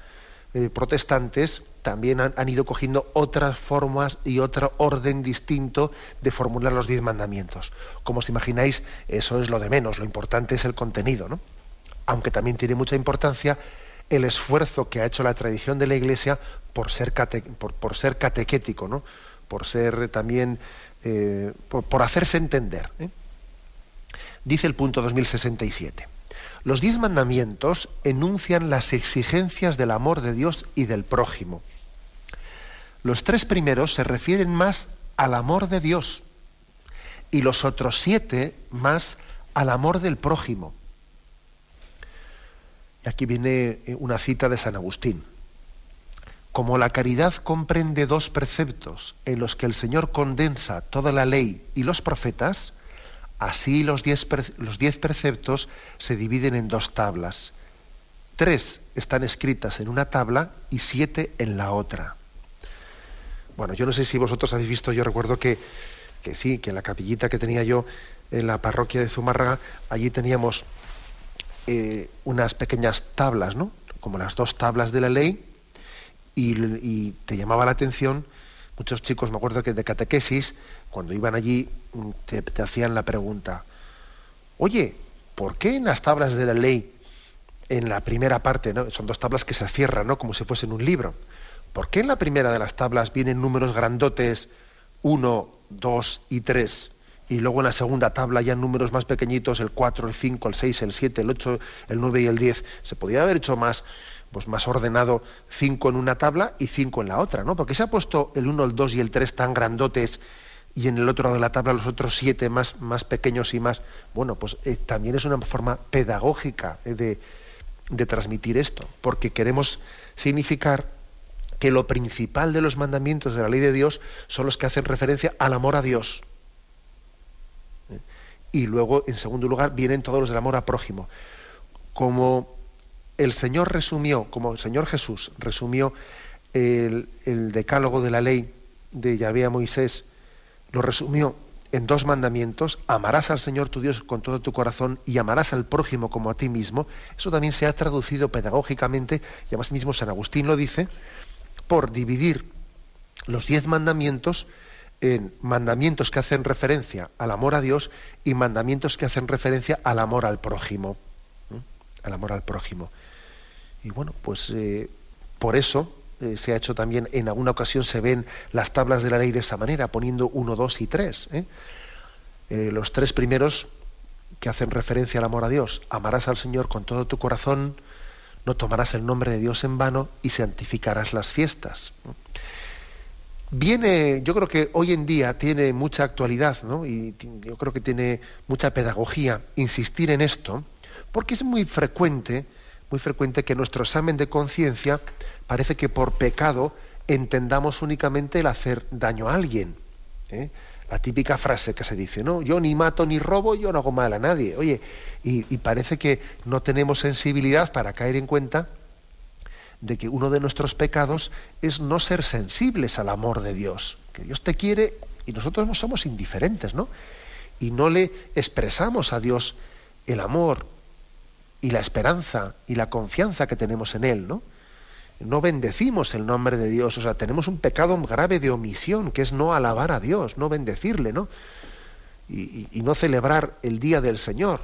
eh, protestantes también han, ido cogiendo otras formas y otro orden distinto de formular los diez mandamientos. Como os imagináis, eso es lo de menos, lo importante es el contenido, ¿no? Aunque también tiene mucha importancia el esfuerzo que ha hecho la tradición de la Iglesia por ser, catequético, ¿no? por ser también, eh, por, hacerse entender. ¿eh? Dice el punto 2067. Los diez mandamientos enuncian las exigencias del amor de Dios y del prójimo. Los tres primeros se refieren más al amor de Dios y los otros siete más al amor del prójimo. Y aquí viene eh, una cita de San Agustín. Como la caridad comprende dos preceptos en los que el Señor condensa toda la ley y los profetas, Así los diez, los diez preceptos se dividen en dos tablas. Tres están escritas en una tabla y siete en la otra. Bueno, yo no sé si vosotros habéis visto, yo recuerdo que, que sí, que en la capillita que tenía yo en la parroquia de Zumárraga, allí teníamos eh, unas pequeñas tablas, ¿no? Como las dos tablas de la ley, y, te llamaba la atención, muchos chicos, me acuerdo que de catequesis, cuando iban allí, mm, te, hacían la pregunta, oye, ¿por qué en las tablas de la ley, en la primera parte, ¿no? son dos tablas que se cierran, ¿no? como si fuesen un libro, ¿por qué en la primera de las tablas vienen números grandotes 1, 2 y 3? Y luego en la segunda tabla ya números más pequeñitos, el 4, el 5, el 6, el 7, el 8, el 9 y el 10. Se podía haber hecho más, pues más ordenado 5 en una tabla y 5 en la otra, ¿no? Porque se ha puesto el 1, el 2 y el 3 tan grandotes y en el otro lado de la tabla los otros 7 más, más pequeños y más. Bueno, pues eh, también es una forma pedagógica eh, de, de transmitir esto, porque queremos significar que lo principal de los mandamientos de la ley de Dios son los que hacen referencia al amor a Dios. ¿Eh? Y luego, en segundo lugar, vienen todos los del amor a prójimo. Como el Señor resumió, como el Señor Jesús resumió el, decálogo de la ley de Yahvé a Moisés, lo resumió en dos mandamientos, amarás al Señor tu Dios con todo tu corazón y amarás al prójimo como a ti mismo, eso también se ha traducido pedagógicamente, y además mismo San Agustín lo dice, por dividir los diez mandamientos en mandamientos que hacen referencia al amor a Dios y mandamientos que hacen referencia al amor al prójimo. Al amor al prójimo. Y bueno, pues eh, por eso eh, se ha hecho también, en alguna ocasión se ven las tablas de la ley de esa manera, poniendo uno, dos y tres. ¿eh? los tres primeros que hacen referencia al amor a Dios. Amarás al Señor con todo tu corazón, no tomarás el nombre de Dios en vano y santificarás las fiestas. Viene, yo creo que hoy en día tiene mucha actualidad, ¿no? Y yo creo que tiene mucha pedagogía insistir en esto, porque es muy frecuente muy frecuente que nuestro examen de conciencia parece que por pecado entendamos únicamente el hacer daño a alguien. ¿eh? La típica frase que se dice, no, yo ni mato ni robo, yo no hago mal a nadie. Oye, y, y parece que no tenemos sensibilidad para caer en cuenta de que uno de nuestros pecados es no ser sensibles al amor de Dios. Que Dios te quiere y nosotros no somos indiferentes, ¿no? Y no le expresamos a Dios el amor y la esperanza y la confianza que tenemos en Él, ¿no? No bendecimos el nombre de Dios, o sea, tenemos un pecado grave de omisión, que es no alabar a Dios, no bendecirle, ¿no? Y, no celebrar el día del Señor,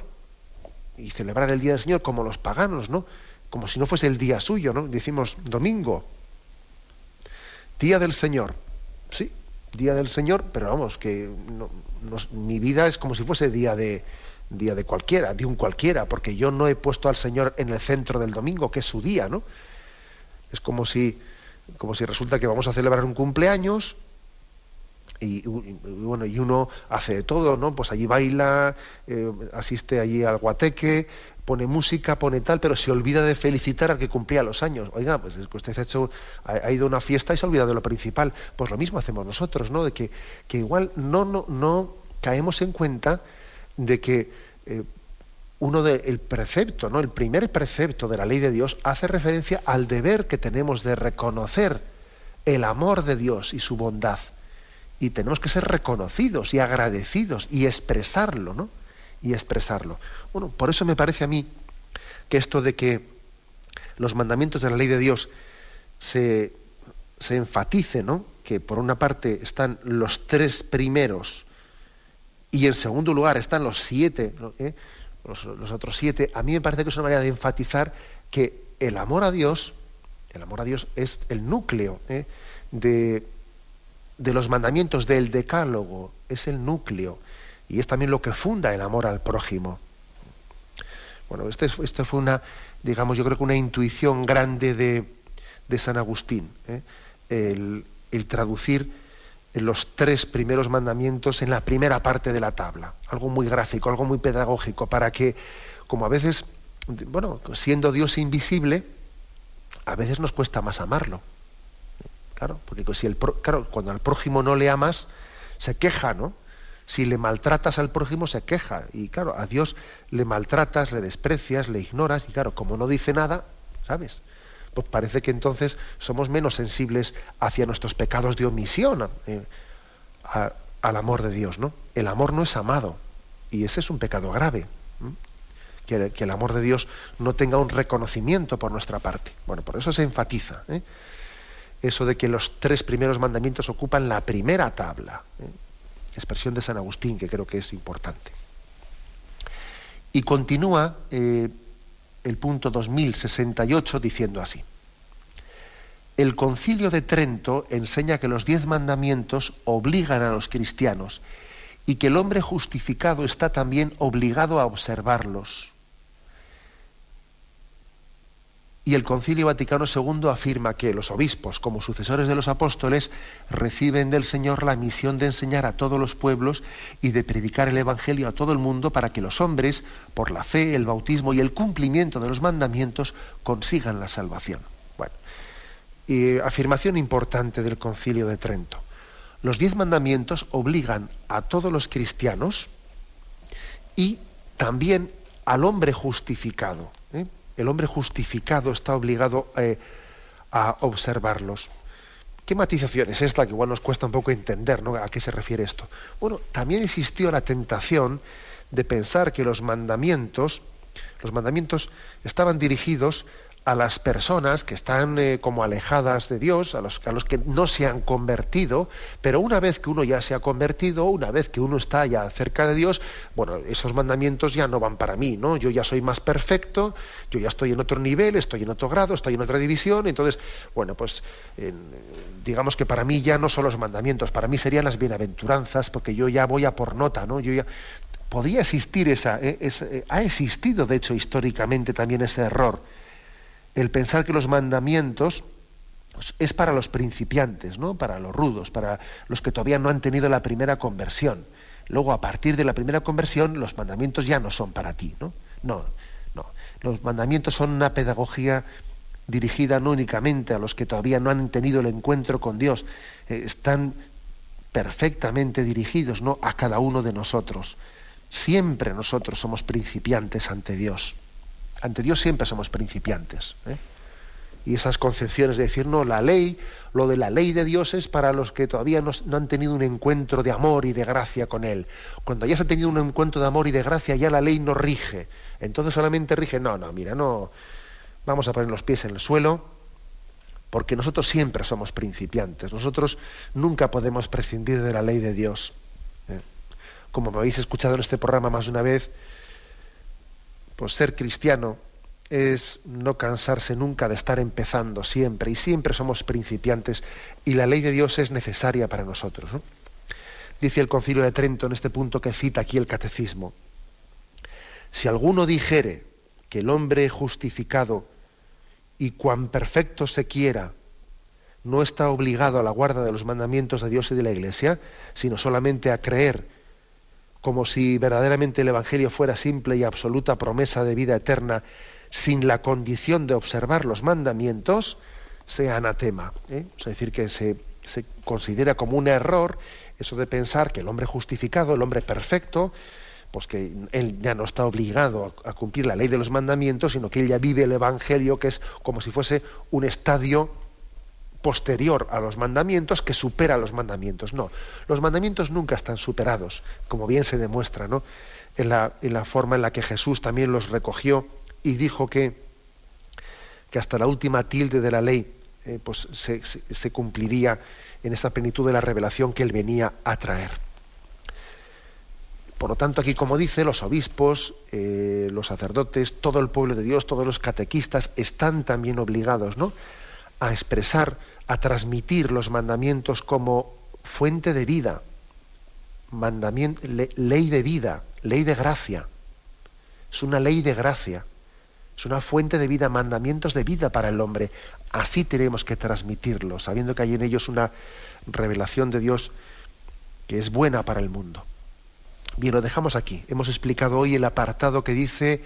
y celebrar el día del Señor como los paganos, ¿no? Como si no fuese el día suyo, ¿no? Decimos domingo, día del Señor, sí, día del Señor, pero vamos, que mi vida es como si fuese día de, día de cualquiera, de un cualquiera, porque yo no he puesto al Señor en el centro del domingo, que es su día, ¿no? Es como si, como si resulta que vamos a celebrar un cumpleaños y, bueno, y uno hace de todo, ¿no? Pues allí baila, eh, asiste allí al guateque, pone música, pone tal, pero se olvida de felicitar al que cumplía los años. Oiga, pues que usted ha hecho, ha, ido a una fiesta y se ha olvidado de lo principal. Pues lo mismo hacemos nosotros, ¿no? De que, que igual no, no, no caemos en cuenta de que eh, uno del precepto, ¿no? El primer precepto de la ley de Dios hace referencia al deber que tenemos de reconocer el amor de Dios y su bondad. Y tenemos que ser reconocidos y agradecidos y expresarlo, ¿no? Y expresarlo. Bueno, por eso me parece a mí que esto de que los mandamientos de la ley de Dios se, se ¿no? Que por una parte están los tres primeros y en segundo lugar están los siete, los, otros siete, a mí me parece que es una manera de enfatizar que el amor a Dios, el amor a Dios es el núcleo ¿eh? de, de los mandamientos del decálogo, es el núcleo, y es también lo que funda el amor al prójimo. Bueno, esta este fue una, digamos, yo creo que una intuición grande de, de San Agustín, ¿eh? el, el traducir los tres primeros mandamientos en la primera parte de la tabla. Algo muy gráfico, algo muy pedagógico, para que, como a veces, bueno, siendo Dios invisible, a veces nos cuesta más amarlo. Claro, porque si el, claro, cuando al prójimo no le amas, se queja, ¿no? Si le maltratas al prójimo, se queja. Y claro, a Dios le maltratas, le desprecias, le ignoras, y claro, como no dice nada, ¿sabes? Pues parece que entonces somos menos sensibles hacia nuestros pecados de omisión eh, al amor de Dios, ¿no? El amor no es amado. Y ese es un pecado grave. Que, el amor de Dios no tenga un reconocimiento por nuestra parte. Bueno, por eso se enfatiza. ¿eh? Eso de que los tres primeros mandamientos ocupan la primera tabla. ¿eh? Expresión de San Agustín, que creo que es importante. Y continúa el punto 2068 diciendo así. El concilio de Trento enseña que los diez mandamientos obligan a los cristianos y que el hombre justificado está también obligado a observarlos. Y el Concilio Vaticano II afirma que los obispos, como sucesores de los apóstoles, reciben del Señor la misión de enseñar a todos los pueblos y de predicar el Evangelio a todo el mundo para que los hombres, por la fe, el bautismo y el cumplimiento de los mandamientos, consigan la salvación. Y afirmación importante del Concilio de Trento. Los diez mandamientos obligan a todos los cristianos y también al hombre justificado. El hombre justificado está obligado eh, a observarlos. ¿Qué matización es esta que igual nos cuesta un poco entender ¿no? a qué se refiere esto? Bueno, también existió la tentación de pensar que los mandamientos, los mandamientos estaban dirigidos a las personas que están eh, como alejadas de Dios, a los, a los que no se han convertido, pero una vez que uno ya se ha convertido, una vez que uno está ya cerca de Dios, bueno, esos mandamientos ya no van para mí, ¿no? Yo ya soy más perfecto, yo ya estoy en otro nivel, estoy en otro grado, estoy en otra división, entonces, bueno, pues digamos que para mí ya no son los mandamientos, para mí serían las bienaventuranzas, porque yo ya voy a por nota, ¿no? Yo ya podía existir esa, eh, eh, ha existido de hecho históricamente también ese error el pensar que los mandamientos es para los principiantes, ¿no? para los rudos, para los que todavía no han tenido la primera conversión. Luego, a partir de la primera conversión, los mandamientos ya no son para ti. No, no. no. Los mandamientos son una pedagogía dirigida no únicamente a los que todavía no han tenido el encuentro con Dios, eh, están perfectamente dirigidos ¿no? a cada uno de nosotros. Siempre nosotros somos principiantes ante Dios ante Dios siempre somos principiantes. ¿eh? Y esas concepciones de decir, no, la ley, lo de la ley de Dios es para los que todavía no, han tenido un encuentro de amor y de gracia con Él. Cuando ya se ha tenido un encuentro de amor y de gracia, ya la ley no rige. Entonces solamente rige, no, no, mira, no, vamos a poner los pies en el suelo, porque nosotros siempre somos principiantes. Nosotros nunca podemos prescindir de la ley de Dios. ¿eh? Como me habéis escuchado en este programa más de una vez, pues ser cristiano es no cansarse nunca de estar empezando siempre y siempre somos principiantes y la ley de Dios es necesaria para nosotros. Dice el concilio de Trento en este punto que cita aquí el catecismo. Si alguno dijere que el hombre justificado y cuán perfecto se quiera no está obligado a la guarda de los mandamientos de Dios y de la Iglesia, sino solamente a creer como si verdaderamente el Evangelio fuera simple y absoluta promesa de vida eterna, sin la condición de observar los mandamientos, sea anatema. ¿eh? Es decir, que se, considera como un error eso de pensar que el hombre justificado, el hombre perfecto, pues que él ya no está obligado a, cumplir la ley de los mandamientos, sino que él ya vive el Evangelio, que es como si fuese un estadio posterior a los mandamientos que supera los mandamientos. No, los mandamientos nunca están superados, como bien se demuestra ¿no? en, la, en la forma en la que Jesús también los recogió y dijo que, que hasta la última tilde de la ley eh, pues se, cumpliría en esa plenitud de la revelación que él venía a traer. Por lo tanto, aquí, como dice, los obispos, eh, los sacerdotes, todo el pueblo de Dios, todos los catequistas están también obligados ¿no? A expresar, a transmitir los mandamientos como fuente de vida, mandamiento, ley de vida, ley de gracia. Es una ley de gracia, es una fuente de vida, mandamientos de vida para el hombre. Así tenemos que transmitirlos, sabiendo que hay en ellos una revelación de Dios que es buena para el mundo. Bien, lo dejamos aquí. Hemos explicado hoy el apartado que dice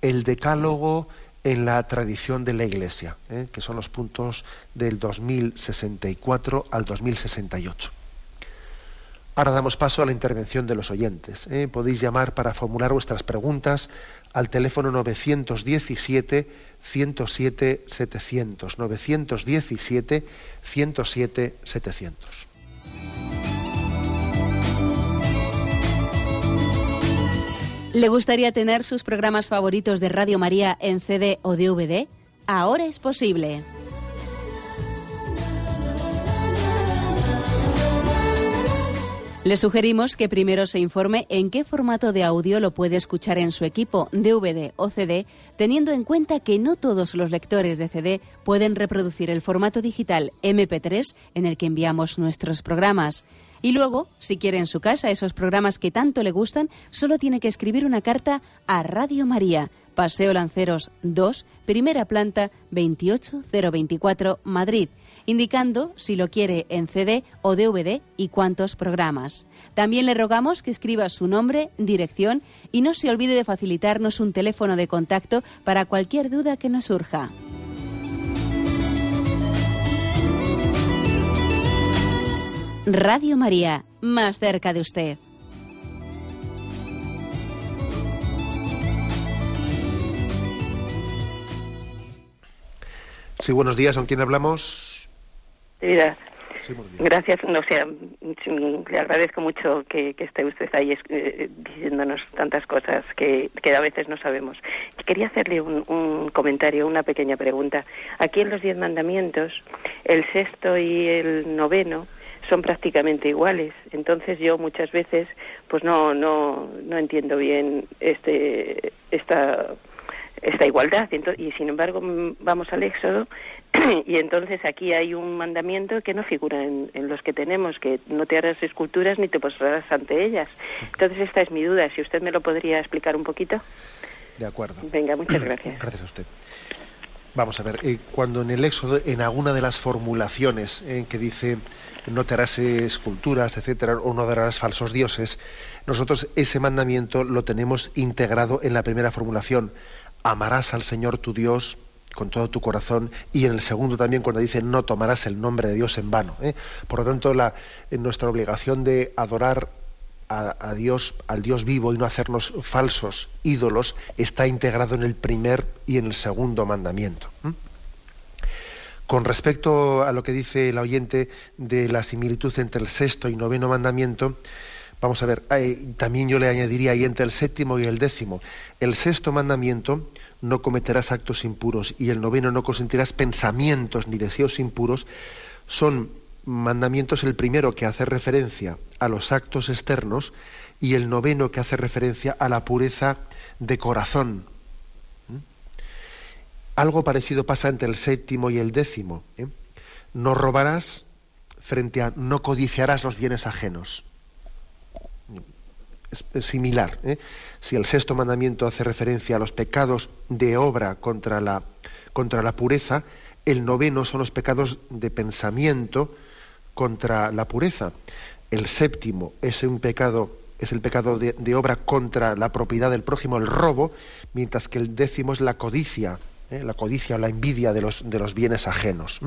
el decálogo en la tradición de la Iglesia, ¿eh? que son los puntos del 2064 al 2068. Ahora damos paso a la intervención de los oyentes. ¿eh? Podéis llamar para formular vuestras preguntas al teléfono 917 107 ¿Le gustaría tener sus programas favoritos de Radio María en CD o DVD? Ahora es posible. Le sugerimos que primero se informe en qué formato de audio lo puede escuchar en su equipo, DVD o CD, teniendo en cuenta que no todos los lectores de CD pueden reproducir el formato digital MP3 en el que enviamos nuestros programas. Y luego, si quiere en su casa esos programas que tanto le gustan, solo tiene que escribir una carta a Radio María, Paseo Lanceros 2, primera planta 28024, Madrid indicando si lo quiere en CD o DVD y cuántos programas. También le rogamos que escriba su nombre, dirección y no se olvide de facilitarnos un teléfono de contacto para cualquier duda que nos surja. Radio María, más cerca de usted. Sí, buenos días. ¿Con quién hablamos? Mira, gracias, no sé, le agradezco mucho que, esté usted ahí eh, diciéndonos tantas cosas que, a veces no sabemos. Quería hacerle un, comentario, una pequeña pregunta. Aquí en los diez mandamientos, el sexto y el noveno son prácticamente iguales. Entonces yo muchas veces, pues no, no, no entiendo bien este, esta esta igualdad. Y sin embargo, vamos al Éxodo y entonces aquí hay un mandamiento que no figura en, los que tenemos, que no te harás esculturas ni te postrarás ante ellas. Entonces esta es mi duda, si usted me lo podría explicar un poquito. De acuerdo. Venga, muchas gracias. Gracias a usted. Vamos a ver, eh, cuando en el Éxodo, en alguna de las formulaciones en que dice no te harás esculturas, etcétera, o no darás falsos dioses, nosotros ese mandamiento lo tenemos integrado en la primera formulación. Amarás al Señor tu Dios con todo tu corazón y en el segundo también cuando dice no tomarás el nombre de Dios en vano. ¿eh? Por lo tanto, la, nuestra obligación de adorar a, Dios, al Dios vivo y no hacernos falsos ídolos, está integrado en el primer y en el segundo mandamiento. Con respecto a lo que dice el oyente de la similitud entre el sexto y noveno mandamiento, vamos a ver, también yo le añadiría ahí entre el séptimo y el décimo. El sexto mandamiento no cometerás actos impuros y el noveno no consentirás pensamientos ni deseos impuros, son mandamientos el primero que hace referencia a los actos externos y el noveno que hace referencia a la pureza de corazón. Algo parecido pasa entre el séptimo y el décimo. ¿eh? No robarás frente a no codiciarás los bienes ajenos es, similar. ¿eh? Si el sexto mandamiento hace referencia a los pecados de obra contra la, contra la pureza, el noveno son los pecados de pensamiento contra la pureza. El séptimo es un pecado, es el pecado de, obra contra la propiedad del prójimo, el robo, mientras que el décimo es la codicia, ¿eh? la codicia o la envidia de los, de los bienes ajenos.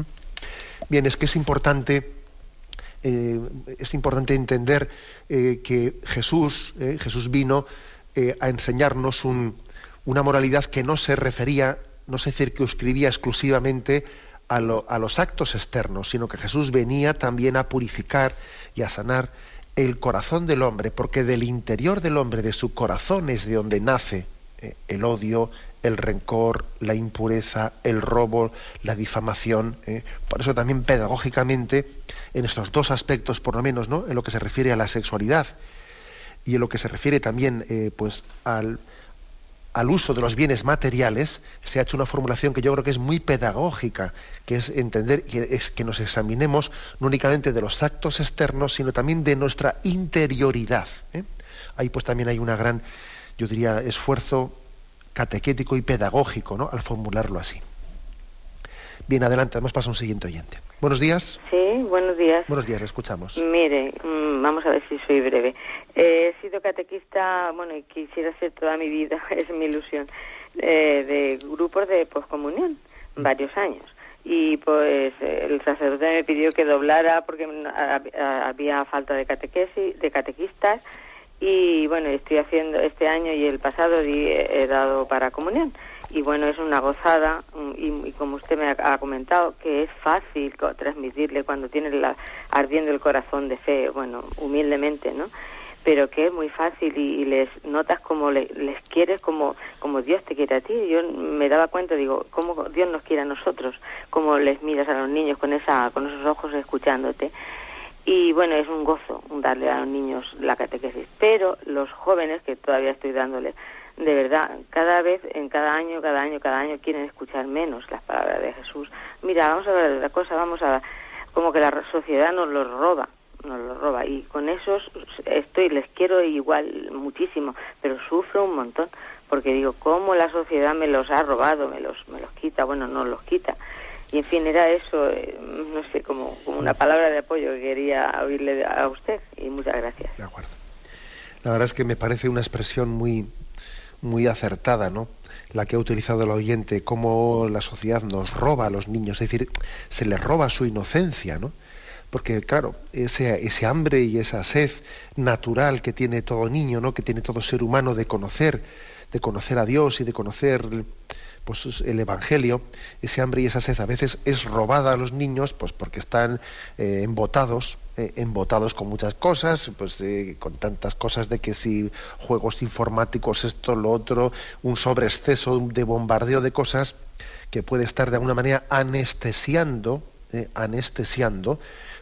Bien, es que es importante eh, es importante entender eh, que Jesús, Jesús vino a enseñarnos una moralidad que no se refería, no se circunscribía exclusivamente a, a, los actos externos, sino que Jesús venía también a purificar y a sanar el corazón del hombre, porque del interior del hombre, de su corazón, es de donde nace el odio, el rencor, la impureza, el robo, la difamación. ¿eh? Por eso también pedagógicamente, en estos dos aspectos por lo menos, ¿no? en lo que se refiere a la sexualidad y en lo que se refiere también eh, pues, al, uso de los bienes materiales, se ha hecho una formulación que yo creo que es muy pedagógica, que es entender que, es que nos examinemos no únicamente de los actos externos, sino también de nuestra interioridad. ¿eh? Ahí pues también hay una gran, yo diría, esfuerzo catequético y pedagógico, ¿no? Al formularlo así. Bien, adelante, vamos pasar a un siguiente oyente. Buenos días. Sí, buenos días. Buenos días, le escuchamos. Mire, mm, vamos a ver si soy breve. he sido catequista, bueno, y quisiera ser toda mi vida, es mi ilusión, eh, de grupos de poscomunión, mm. varios años. Y pues el sacerdote me pidió que doblara porque había falta de catequesis, de catequistas y bueno, estoy haciendo este año y el pasado he dado para comunión y bueno, es una gozada y, como usted me ha, comentado, que es fácil transmitirle cuando tiene la, ardiendo el corazón de fe, bueno, humildemente, ¿no? pero que es muy fácil y, les notas como les quieres como como Dios te quiere a ti. Yo me daba cuenta, digo, cómo Dios nos quiere a nosotros, cómo les miras a los niños con esa con esos ojos escuchándote. Y bueno, es un gozo darle a los niños la catequesis, pero los jóvenes que todavía estoy dándoles de verdad, cada vez, en cada año, cada año, cada año quieren escuchar menos las palabras de Jesús. Mira, vamos a ver otra cosa, vamos a como que la sociedad nos lo roba, nos lo roba y con esos estoy, les quiero igual muchísimo, pero sufro un montón porque digo, ¿cómo la sociedad me los ha robado, me los, me los quita? Bueno, no los quita. Y en fin, era eso, eh, no sé, como, una palabra de apoyo que quería oírle a usted y muchas gracias. De acuerdo. La verdad es que me parece una expresión muy, muy acertada, ¿no? La que ha utilizado el oyente, cómo la sociedad nos roba a los niños, es decir, se les roba su inocencia, ¿no? Porque, claro, ese, ese hambre y esa sed natural que tiene todo niño, ¿no? Que tiene todo ser humano de conocer, de conocer a Dios y de conocer pues el evangelio, ese hambre y esa sed a veces es robada a los niños, pues porque están eh, embotados eh, embotados con muchas cosas, pues eh, con tantas cosas de que si juegos informáticos, esto, lo otro, un sobreexceso de bombardeo de cosas que puede estar de alguna manera anestesiando, anestesiando,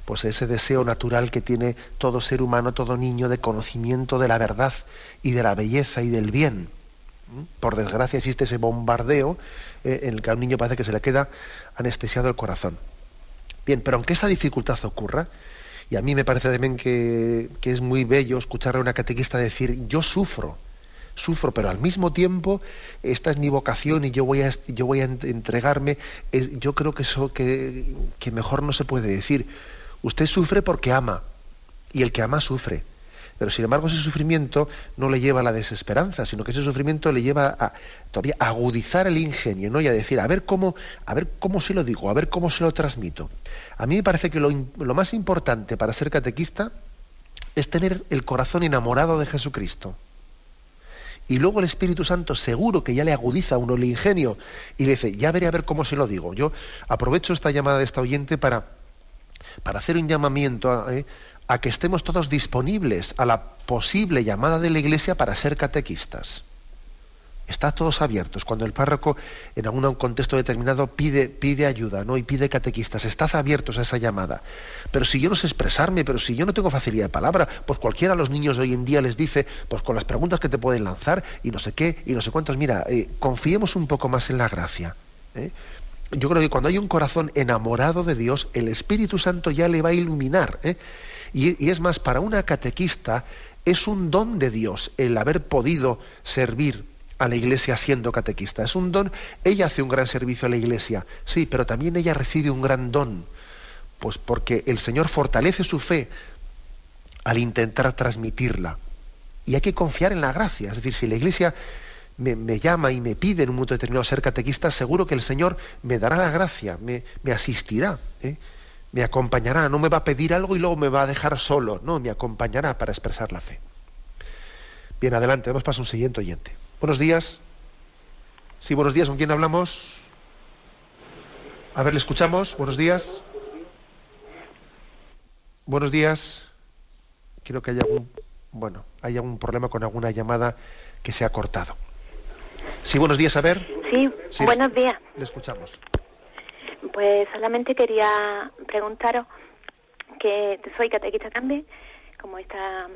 pues ese deseo natural que tiene todo ser humano, todo niño, de conocimiento de la verdad y de la belleza y del bien. Por desgracia existe ese bombardeo en el que a un niño parece que se le queda anestesiado el corazón. Bien, pero aunque esa dificultad ocurra, y a mí me parece también que, es muy bello escuchar a una catequista decir, yo sufro, sufro, pero al mismo tiempo esta es mi vocación y yo voy a, yo voy a entregarme. yo creo que eso que mejor no se puede decir. Usted sufre porque ama y el que ama sufre. Pero sin embargo ese sufrimiento no le lleva a la desesperanza, sino que ese sufrimiento le lleva a todavía agudizar el ingenio, ¿no? Y a decir, a ver cómo, a ver cómo se lo digo, a ver cómo se lo transmito. A mí me parece que lo, lo más importante para ser catequista es tener el corazón enamorado de Jesucristo. Y luego el Espíritu Santo seguro que ya le agudiza a uno el ingenio y le dice, ya veré a ver cómo se lo digo. Yo aprovecho esta llamada de esta oyente para, para hacer un llamamiento a, ¿eh? A que estemos todos disponibles a la posible llamada de la Iglesia para ser catequistas. Está todos abiertos. Cuando el párroco en algún contexto determinado pide, pide ayuda ¿no? y pide catequistas, estad abiertos a esa llamada. Pero si yo no sé expresarme, pero si yo no tengo facilidad de palabra, pues cualquiera de los niños de hoy en día les dice, pues con las preguntas que te pueden lanzar y no sé qué y no sé cuántos, mira, eh, confiemos un poco más en la gracia. ¿eh? Yo creo que cuando hay un corazón enamorado de Dios, el Espíritu Santo ya le va a iluminar. ¿eh? Y, es más, para una catequista es un don de Dios el haber podido servir a la iglesia siendo catequista. Es un don, ella hace un gran servicio a la iglesia, sí, pero también ella recibe un gran don, pues porque el Señor fortalece su fe al intentar transmitirla. Y hay que confiar en la gracia, es decir, si la iglesia me, llama y me pide en un momento determinado ser catequista, seguro que el Señor me dará la gracia, me, asistirá. ¿eh? Me acompañará, no me va a pedir algo y luego me va a dejar solo, no, me acompañará para expresar la fe. Bien, adelante, vamos para un siguiente oyente. Buenos días. Sí, buenos días, ¿con quién hablamos? A ver, le escuchamos. Buenos días. Buenos días. Creo que hay algún, bueno, hay algún problema con alguna llamada que se ha cortado. Sí, buenos días, a ver. Sí, sí buenos días. Le escuchamos. Pues solamente quería preguntaros que soy catequista también, como esta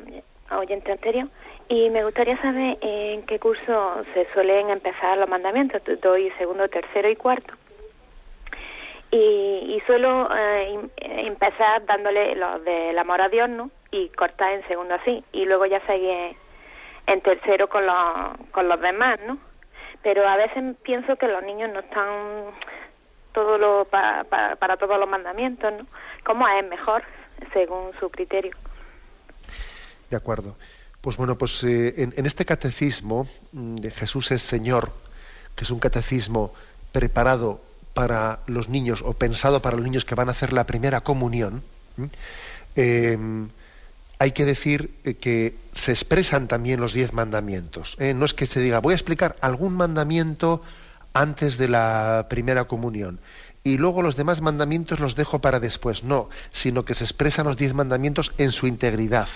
oyente anterior, y me gustaría saber en qué curso se suelen empezar los mandamientos. Doy segundo, tercero y cuarto. Y, suelo eh, empezar dándole los del amor a Dios, ¿no? Y cortar en segundo así. Y luego ya seguir en tercero con los, con los demás, ¿no? Pero a veces pienso que los niños no están todo lo para todos los mandamientos, ¿no? ¿Cómo es mejor según su criterio? De acuerdo. Pues bueno, pues eh, en, este catecismo mm, de Jesús es Señor, que es un catecismo preparado para los niños o pensado para los niños que van a hacer la primera comunión, em, hay que decir eh, que se expresan también los diez mandamientos. ¿eh? No es que se diga, voy a explicar algún mandamiento antes de la primera comunión. Y luego los demás mandamientos los dejo para después. No, sino que se expresan los diez mandamientos en su integridad.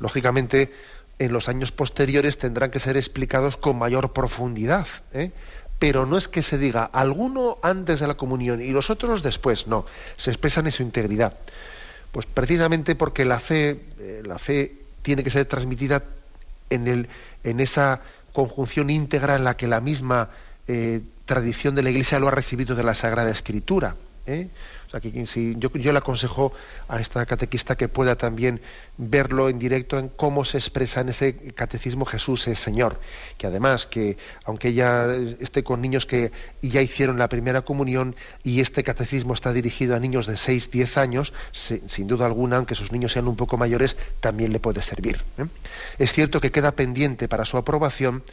Lógicamente, en los años posteriores tendrán que ser explicados con mayor profundidad. ¿eh? Pero no es que se diga alguno antes de la comunión y los otros después, no, se expresan en su integridad. Pues precisamente porque la fe, eh, la fe tiene que ser transmitida en, el, en esa conjunción íntegra en la que la misma eh, tradición de la Iglesia lo ha recibido de la Sagrada Escritura. ¿Eh? O sea, que si, yo, le aconsejo a esta catequista que pueda también verlo en directo en cómo se expresa en ese catecismo Jesús es Señor. Que además, que aunque ella esté con niños que ya hicieron la primera comunión y este catecismo está dirigido a niños de 6, 10 años, sin duda alguna, aunque sus niños sean un poco mayores, también le puede servir. ¿eh? Es cierto que queda pendiente para su aprobación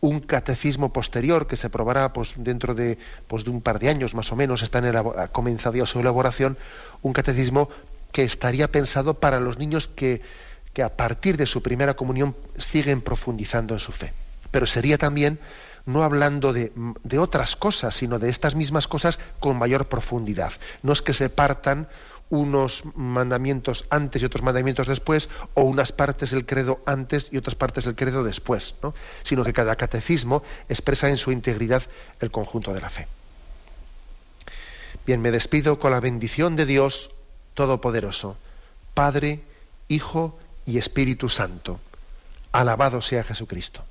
un catecismo posterior que se aprobará pues, dentro de, pues, de un par de años más o menos, está en ha comenzado ya su elaboración, un catecismo que estaría pensado para los niños que, que a partir de su primera comunión siguen profundizando en su fe. Pero sería también no hablando de, de, otras cosas, sino de estas mismas cosas con mayor profundidad. No es que se partan unos mandamientos antes y otros mandamientos después, o unas partes del credo antes y otras partes del credo después, ¿no? sino que cada catecismo expresa en su integridad el conjunto de la fe. Bien, me despido con la bendición de Dios Todopoderoso, Padre, Hijo y Espíritu Santo. Alabado sea Jesucristo.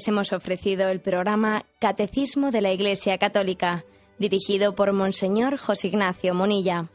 Les hemos ofrecido el programa Catecismo de la Iglesia Católica, dirigido por Monseñor José Ignacio Monilla.